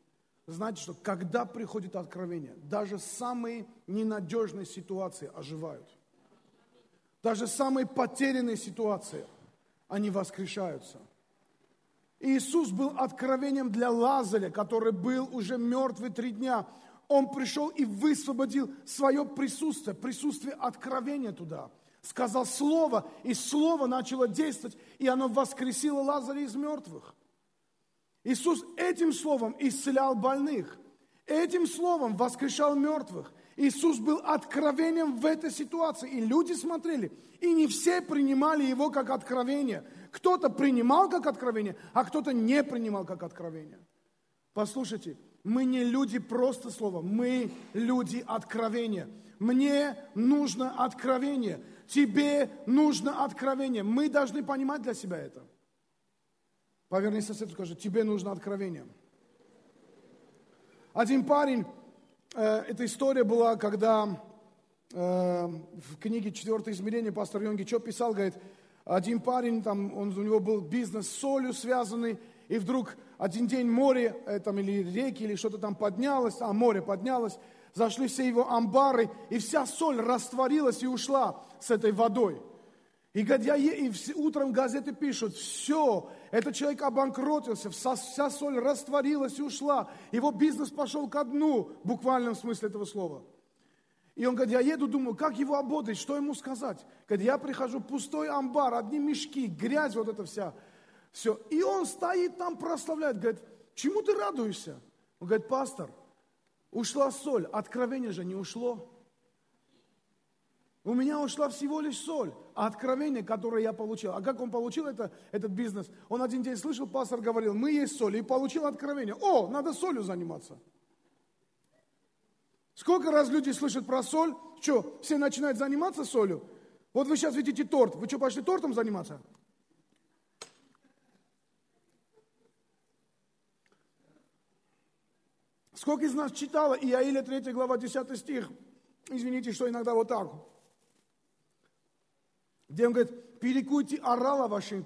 знаете, что когда приходит откровение, даже самые ненадежные ситуации оживают. Даже самые потерянные ситуации, они воскрешаются. Иисус был откровением для Лазаря, который был уже мертвый три дня. Он пришел и высвободил свое присутствие, присутствие откровения туда. Сказал слово, и слово начало действовать, и оно воскресило Лазаря из мертвых. Иисус этим словом исцелял больных, этим словом воскрешал мертвых, Иисус был откровением в этой ситуации. И люди смотрели. И не все принимали его как откровение. Кто-то принимал как откровение, а кто-то не принимал как откровение. Послушайте, мы не люди просто слова, мы люди откровения. Мне нужно откровение, тебе нужно откровение. Мы должны понимать для себя это. Поверни соседу, скажи, тебе нужно откровение. Один парень, э, эта история была, когда э, в книге «Четвертое измерение» пастор Йонги Чо писал, говорит, один парень, там, он, у него был бизнес с солью связанный, и вдруг один день море, э, там, или реки, или что-то там поднялось, а море поднялось, зашли все его амбары, и вся соль растворилась и ушла с этой водой. И, я, и утром газеты пишут, все, этот человек обанкротился, вся, соль растворилась и ушла. Его бизнес пошел ко дну, в буквальном смысле этого слова. И он говорит, я еду, думаю, как его ободрить, что ему сказать? Говорит, я прихожу, пустой амбар, одни мешки, грязь вот эта вся. Все. И он стоит там, прославляет, говорит, чему ты радуешься? Он говорит, пастор, ушла соль, откровение же не ушло. У меня ушла всего лишь соль, а откровение, которое я получил. А как он получил это, этот бизнес? Он один день слышал, пастор говорил, мы есть соль, и получил откровение. О, надо солью заниматься. Сколько раз люди слышат про соль? Что, все начинают заниматься солью? Вот вы сейчас видите торт. Вы что, пошли тортом заниматься? Сколько из нас читало Иаиля 3 глава 10 стих? Извините, что иногда вот так где он говорит, перекуйте орала ваши,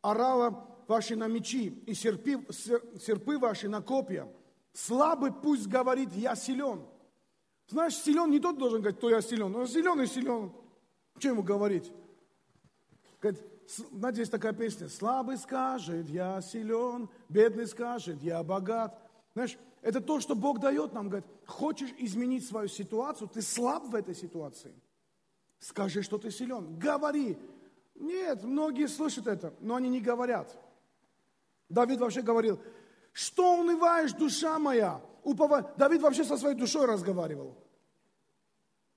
орала ваши на мечи и серпи, серпы ваши на копья. Слабый пусть говорит, я силен. Знаешь, силен не тот должен говорить, кто я силен. Он силен и силен. Что ему говорить? Говорит, знаете, есть такая песня. Слабый скажет, я силен, бедный скажет, я богат. Знаешь, это то, что Бог дает нам. Говорит, хочешь изменить свою ситуацию, ты слаб в этой ситуации – Скажи, что ты силен. Говори. Нет, многие слышат это, но они не говорят. Давид вообще говорил, что унываешь, душа моя? Уповай. Давид вообще со своей душой разговаривал.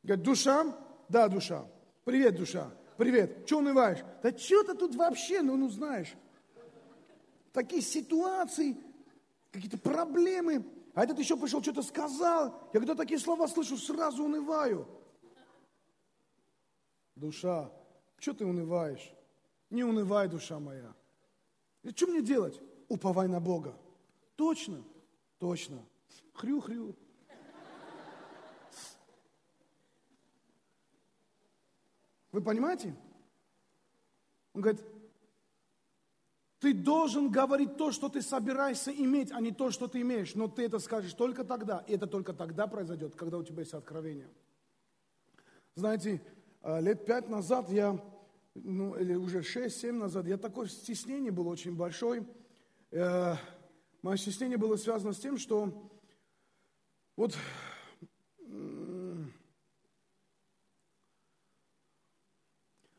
Говорит, душа? Да, душа. Привет, душа. Привет. Что унываешь? Да что ты тут вообще, ну, ну знаешь. Такие ситуации, какие-то проблемы. А этот еще пришел, что-то сказал. Я когда такие слова слышу, сразу унываю. Душа, что ты унываешь? Не унывай, душа моя. И что мне делать? Уповай на Бога. Точно, точно. Хрю-хрю. Вы понимаете? Он говорит, ты должен говорить то, что ты собираешься иметь, а не то, что ты имеешь. Но ты это скажешь только тогда, и это только тогда произойдет, когда у тебя есть откровение. Знаете, лет пять назад я, ну, или уже шесть-семь назад, я такое стеснение было очень большое. Э, мое стеснение было связано с тем, что вот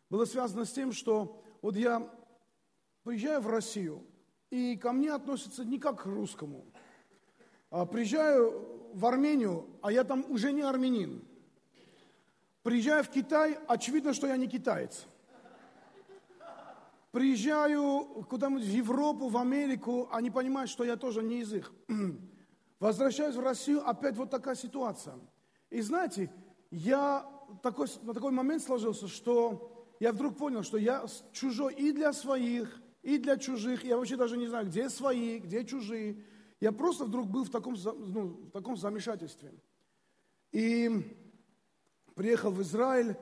было связано с тем, что вот я приезжаю в Россию, и ко мне относятся не как к русскому. А приезжаю в Армению, а я там уже не армянин. Приезжаю в Китай, очевидно, что я не китаец. Приезжаю куда-нибудь в Европу, в Америку, они понимают, что я тоже не из их. Возвращаюсь в Россию, опять вот такая ситуация. И знаете, я такой, на такой момент сложился, что я вдруг понял, что я чужой и для своих, и для чужих. Я вообще даже не знаю, где свои, где чужие. Я просто вдруг был в таком, ну, в таком замешательстве. И приехал в Израиль.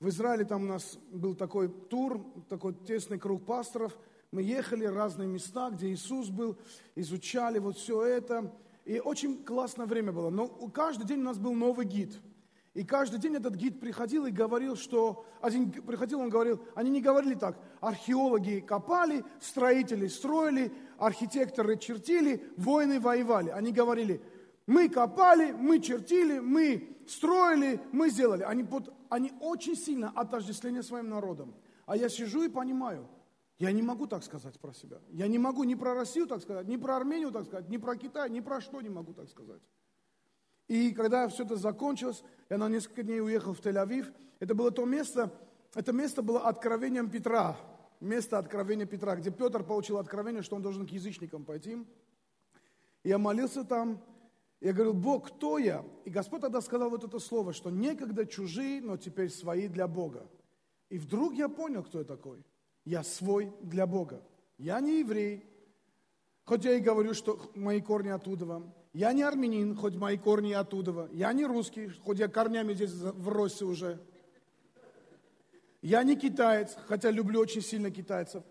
В Израиле там у нас был такой тур, такой тесный круг пасторов. Мы ехали в разные места, где Иисус был, изучали вот все это. И очень классное время было. Но каждый день у нас был новый гид. И каждый день этот гид приходил и говорил, что... Один приходил, он говорил, они не говорили так. Археологи копали, строители строили, архитекторы чертили, воины воевали. Они говорили, мы копали, мы чертили, мы строили, мы сделали. Они, под, они очень сильно отождествлены своим народом. А я сижу и понимаю, я не могу так сказать про себя. Я не могу ни про Россию так сказать, ни про Армению так сказать, ни про Китай, ни про что не могу так сказать. И когда все это закончилось, я на несколько дней уехал в Тель-Авив, это было то место, это место было откровением Петра, место откровения Петра, где Петр получил откровение, что он должен к язычникам пойти. Я молился там, я говорил, Бог, кто я? И Господь тогда сказал вот это слово, что некогда чужие, но теперь свои для Бога. И вдруг я понял, кто я такой. Я свой для Бога. Я не еврей, хоть я и говорю, что мои корни оттуда вам. Я не армянин, хоть мои корни оттуда. Я не русский, хоть я корнями здесь вросся уже. Я не китаец, хотя люблю очень сильно китайцев.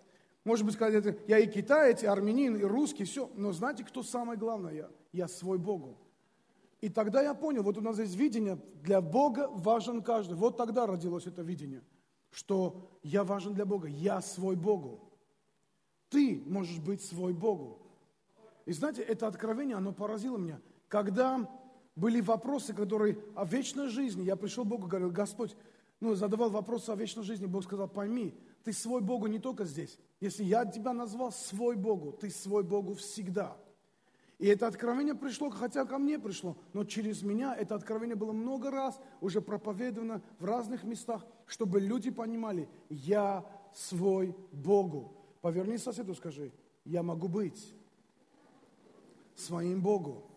Может быть, сказать, я и китаец, и армянин, и русский, все. Но знаете, кто самое главное? Я, я свой Богу. И тогда я понял, вот у нас есть видение, для Бога важен каждый. Вот тогда родилось это видение, что я важен для Бога, я свой Богу. Ты можешь быть свой Богу. И знаете, это откровение, оно поразило меня. Когда были вопросы, которые о вечной жизни, я пришел к Богу говорил, Господь, ну, задавал вопросы о вечной жизни, Бог сказал, пойми, ты свой Богу не только здесь. Если я тебя назвал свой Богу, ты свой Богу всегда. И это откровение пришло, хотя ко мне пришло, но через меня это откровение было много раз уже проповедовано в разных местах, чтобы люди понимали, я свой Богу. Поверни соседу, скажи, я могу быть своим Богу,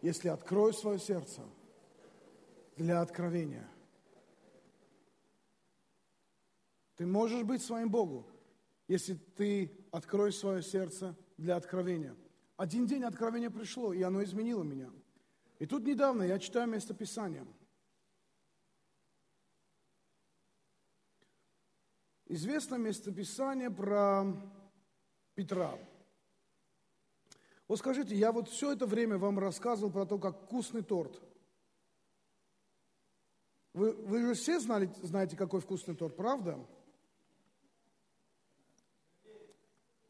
если открою свое сердце для откровения – Ты можешь быть своим Богу, если ты откроешь свое сердце для откровения. Один день откровение пришло, и оно изменило меня. И тут недавно я читаю местописание. Известно местописание про Петра. Вот скажите, я вот все это время вам рассказывал про то, как вкусный торт. Вы, вы же все знали, знаете, какой вкусный торт, правда?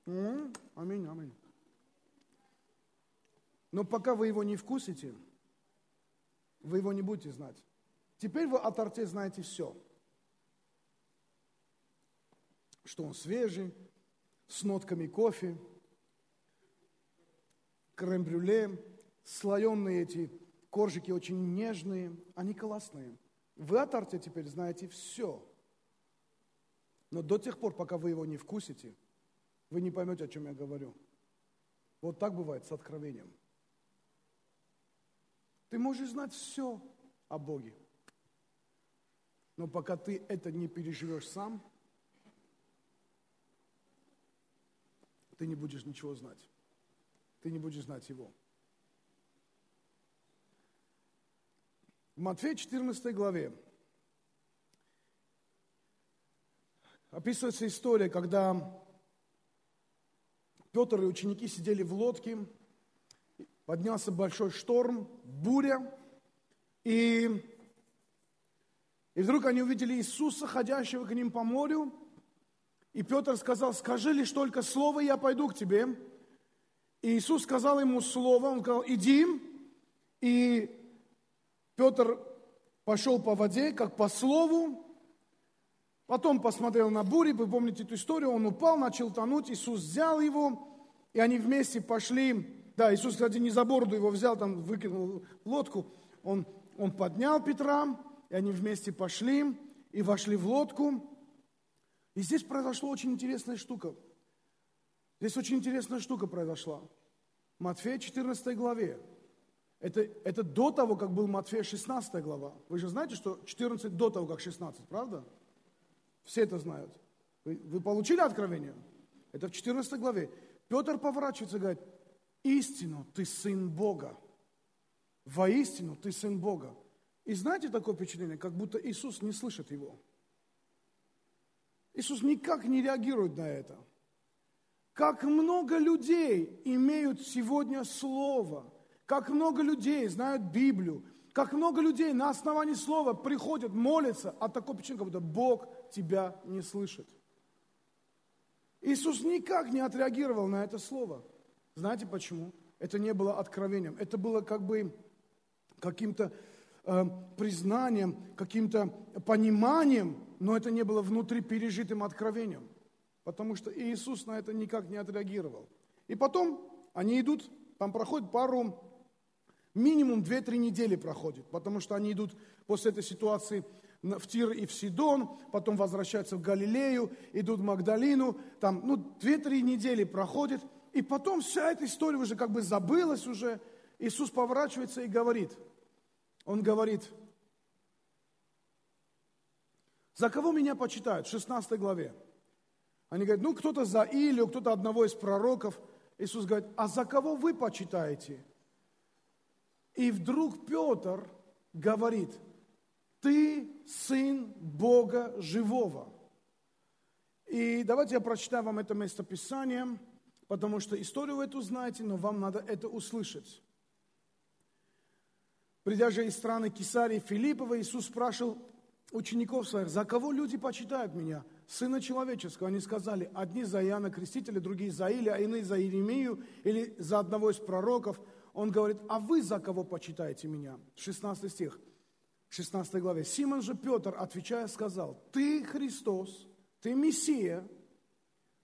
Аминь, аминь. Но пока вы его не вкусите, вы его не будете знать. Теперь вы о торте знаете все. Что он свежий, с нотками кофе, крем-брюле, слоеные эти коржики очень нежные, они классные. Вы о торте теперь знаете все. Но до тех пор, пока вы его не вкусите – вы не поймете, о чем я говорю. Вот так бывает с откровением. Ты можешь знать все о Боге, но пока ты это не переживешь сам, ты не будешь ничего знать. Ты не будешь знать Его. В Матфея 14 главе описывается история, когда Петр и ученики сидели в лодке, поднялся большой шторм, буря, и, и вдруг они увидели Иисуса, ходящего к ним по морю, и Петр сказал, скажи лишь только слово, я пойду к тебе. И Иисус сказал ему слово, он сказал, иди, и Петр пошел по воде, как по слову, Потом посмотрел на бури, вы помните эту историю, он упал, начал тонуть, Иисус взял его, и они вместе пошли. Да, Иисус, кстати, не за бороду его взял, там выкинул лодку. Он, он поднял Петра, и они вместе пошли и вошли в лодку. И здесь произошла очень интересная штука. Здесь очень интересная штука произошла. Матфея 14 главе. Это, это до того, как был Матфея 16 глава. Вы же знаете, что 14 до того, как 16, правда? Все это знают. Вы, вы получили откровение? Это в 14 главе. Петр поворачивается и говорит, истину ты сын Бога. Воистину ты сын Бога. И знаете такое впечатление, как будто Иисус не слышит его. Иисус никак не реагирует на это. Как много людей имеют сегодня Слово, как много людей знают Библию, как много людей на основании слова приходят, молятся, а такой причине, как будто Бог тебя не слышит. Иисус никак не отреагировал на это слово. Знаете почему? Это не было откровением. Это было как бы каким-то э, признанием, каким-то пониманием, но это не было внутри пережитым откровением. Потому что Иисус на это никак не отреагировал. И потом они идут, там проходит пару минимум 2-3 недели проходит, потому что они идут после этой ситуации в Тир и в Сидон, потом возвращаются в Галилею, идут в Магдалину, там, ну, 2-3 недели проходит, и потом вся эта история уже как бы забылась уже. Иисус поворачивается и говорит, Он говорит, за кого меня почитают? В 16 главе. Они говорят, ну, кто-то за Илью, кто-то одного из пророков. Иисус говорит, а за кого вы почитаете? И вдруг Петр говорит, ты сын Бога живого. И давайте я прочитаю вам это местописание, потому что историю вы эту знаете, но вам надо это услышать. Придя же из страны Кесарии Филиппова, Иисус спрашивал учеников своих, за кого люди почитают меня? Сына человеческого. Они сказали, одни за Иоанна Крестителя, другие за Илия, а иные за Иеремию или за одного из пророков. Он говорит, а вы за кого почитаете меня? 16 стих. 16 главе. Симон же Петр, отвечая, сказал, ты Христос, ты Мессия,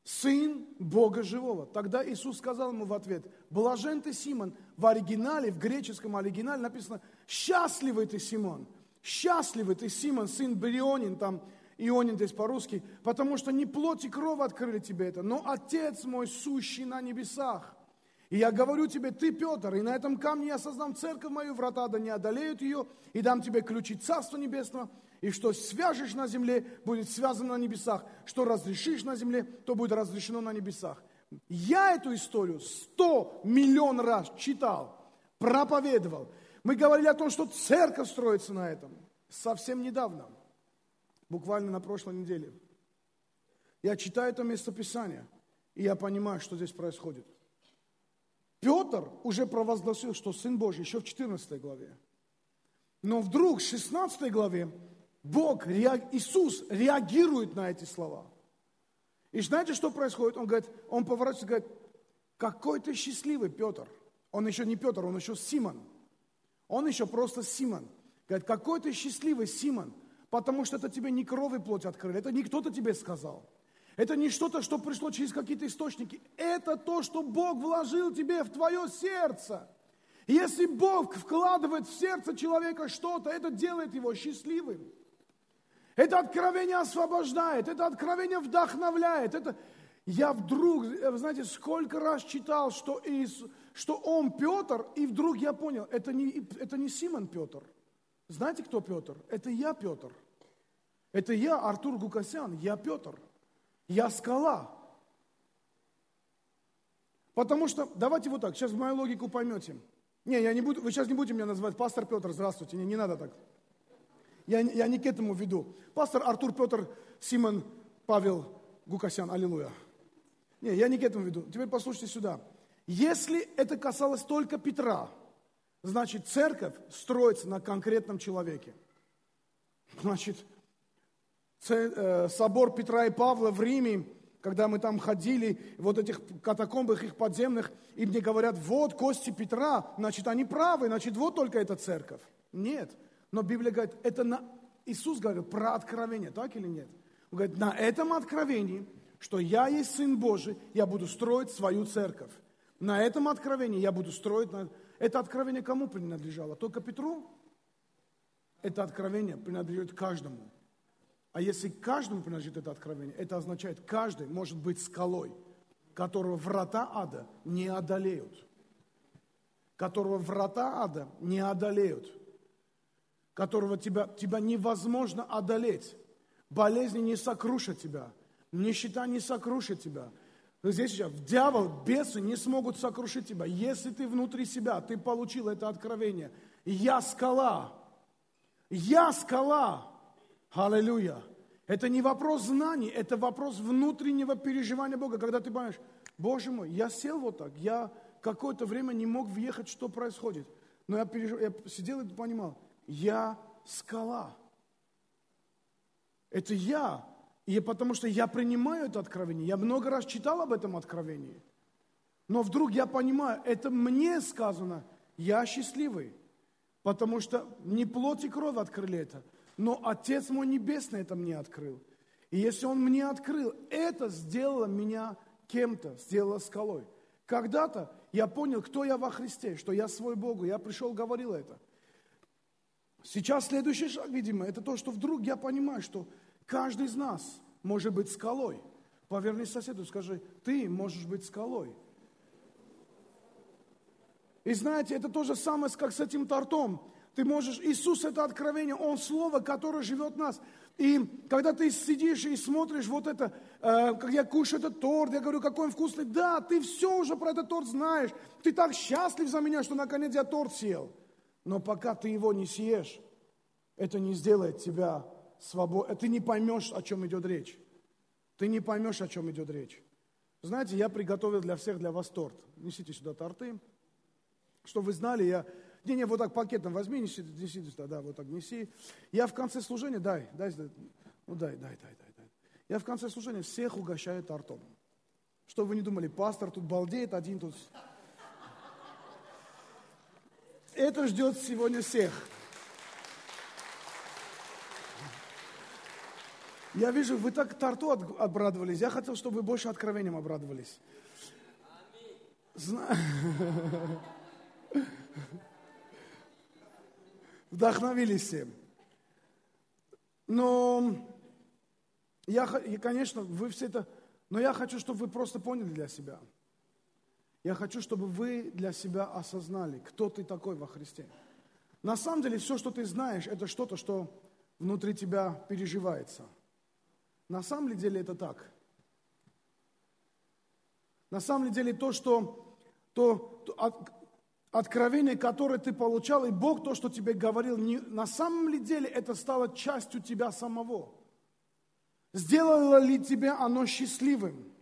Сын Бога Живого. Тогда Иисус сказал ему в ответ, блажен ты, Симон. В оригинале, в греческом оригинале написано, счастливый ты, Симон. Счастливый ты, Симон, сын Берионин, там Ионин здесь по-русски, потому что не плоть и кровь открыли тебе это, но Отец мой, сущий на небесах. И я говорю тебе, ты, Петр, и на этом камне я создам церковь мою, врата да не одолеют ее, и дам тебе ключи Царства Небесного, и что свяжешь на земле, будет связано на небесах, что разрешишь на земле, то будет разрешено на небесах. Я эту историю сто миллион раз читал, проповедовал. Мы говорили о том, что церковь строится на этом. Совсем недавно, буквально на прошлой неделе. Я читаю это местописание, и я понимаю, что здесь происходит. Петр уже провозгласил, что Сын Божий, еще в 14 главе. Но вдруг в 16 главе Бог, Иисус реагирует на эти слова. И знаете, что происходит? Он говорит, он поворачивается и говорит, какой ты счастливый, Петр. Он еще не Петр, он еще Симон. Он еще просто Симон. Говорит, какой ты счастливый, Симон, потому что это тебе не кровь и плоть открыли, это не кто-то тебе сказал. Это не что-то, что пришло через какие-то источники. Это то, что Бог вложил тебе в твое сердце. Если Бог вкладывает в сердце человека что-то, это делает его счастливым. Это откровение освобождает, это откровение вдохновляет. Это... Я вдруг, вы знаете, сколько раз читал, что, Иисус, что он Петр, и вдруг я понял, это не, это не Симон Петр. Знаете, кто Петр? Это я Петр. Это я, Артур Гукасян, я Петр. Я скала. Потому что, давайте вот так, сейчас мою логику поймете. Не, я не буду, вы сейчас не будете меня называть пастор Петр, здравствуйте, не, не надо так. Я, я не к этому веду. Пастор Артур Петр Симон Павел Гукасян, аллилуйя. Не, я не к этому веду. Теперь послушайте сюда. Если это касалось только Петра, значит церковь строится на конкретном человеке. Значит, собор Петра и Павла в Риме, когда мы там ходили, вот этих катакомбах их подземных, и мне говорят, вот кости Петра, значит, они правы, значит, вот только эта церковь. Нет. Но Библия говорит, это на... Иисус говорит про откровение, так или нет? Он говорит, на этом откровении, что я есть Сын Божий, я буду строить свою церковь. На этом откровении я буду строить... Это откровение кому принадлежало? Только Петру? Это откровение принадлежит каждому. А если каждому принадлежит это откровение, это означает, каждый может быть скалой, которого врата ада не одолеют. Которого врата ада не одолеют. Которого тебя, тебя невозможно одолеть. Болезни не сокрушат тебя. Нищета не сокрушит тебя. Здесь сейчас дьявол, бесы не смогут сокрушить тебя. Если ты внутри себя, ты получил это откровение. Я скала. Я скала. Аллилуйя. Это не вопрос знаний, это вопрос внутреннего переживания Бога, когда ты понимаешь, Боже мой, я сел вот так, я какое-то время не мог въехать, что происходит. Но я, пережив... я сидел и понимал, я скала. Это я. И потому что я принимаю это откровение. Я много раз читал об этом откровении. Но вдруг я понимаю, это мне сказано, я счастливый. Потому что не плоть и кровь открыли это, но Отец мой Небесный это мне открыл. И если Он мне открыл, это сделало меня кем-то, сделало скалой. Когда-то я понял, кто я во Христе, что я свой Богу. Я пришел, говорил это. Сейчас следующий шаг, видимо, это то, что вдруг я понимаю, что каждый из нас может быть скалой. Поверни соседу, скажи, ты можешь быть скалой. И знаете, это то же самое, как с этим тортом. Ты можешь, Иисус это откровение, Он Слово, которое живет в нас. И когда ты сидишь и смотришь вот это, э, как я кушаю этот торт, я говорю, какой он вкусный. Да, ты все уже про этот торт знаешь. Ты так счастлив за меня, что наконец я торт съел. Но пока ты его не съешь, это не сделает тебя свободным. Ты не поймешь, о чем идет речь. Ты не поймешь, о чем идет речь. Знаете, я приготовил для всех, для вас торт. Несите сюда торты. Чтобы вы знали, я... Не, не, вот так пакетом возьми, неси, неси сюда, да, вот так неси. Я в конце служения, дай, дай, ну дай, дай, дай, дай, дай. Я в конце служения всех угощаю тортом. Чтобы вы не думали, пастор тут балдеет, один тут... Это ждет сегодня всех. Я вижу, вы так торту обрадовались. Я хотел, чтобы вы больше откровением обрадовались. Зна... Вдохновились все. Но я, конечно, вы все это... Но я хочу, чтобы вы просто поняли для себя. Я хочу, чтобы вы для себя осознали, кто ты такой во Христе. На самом деле, все, что ты знаешь, это что-то, что внутри тебя переживается. На самом деле это так. На самом деле то, что то, то от, откровение, которое ты получал, и Бог то, что тебе говорил, не, на самом ли деле это стало частью тебя самого? Сделало ли тебя оно счастливым?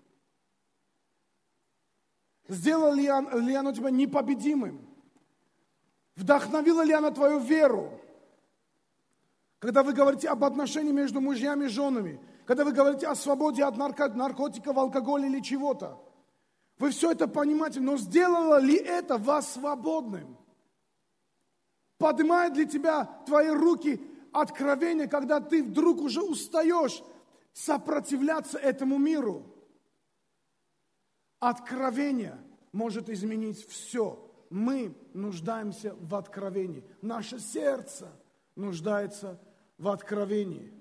Сделало ли, ли оно тебя непобедимым? Вдохновило ли оно твою веру? Когда вы говорите об отношении между мужьями и женами – когда вы говорите о свободе от наркотиков, алкоголя или чего-то. Вы все это понимаете, но сделало ли это вас свободным? Поднимает ли тебя твои руки откровение, когда ты вдруг уже устаешь сопротивляться этому миру? Откровение может изменить все. Мы нуждаемся в откровении. Наше сердце нуждается в откровении.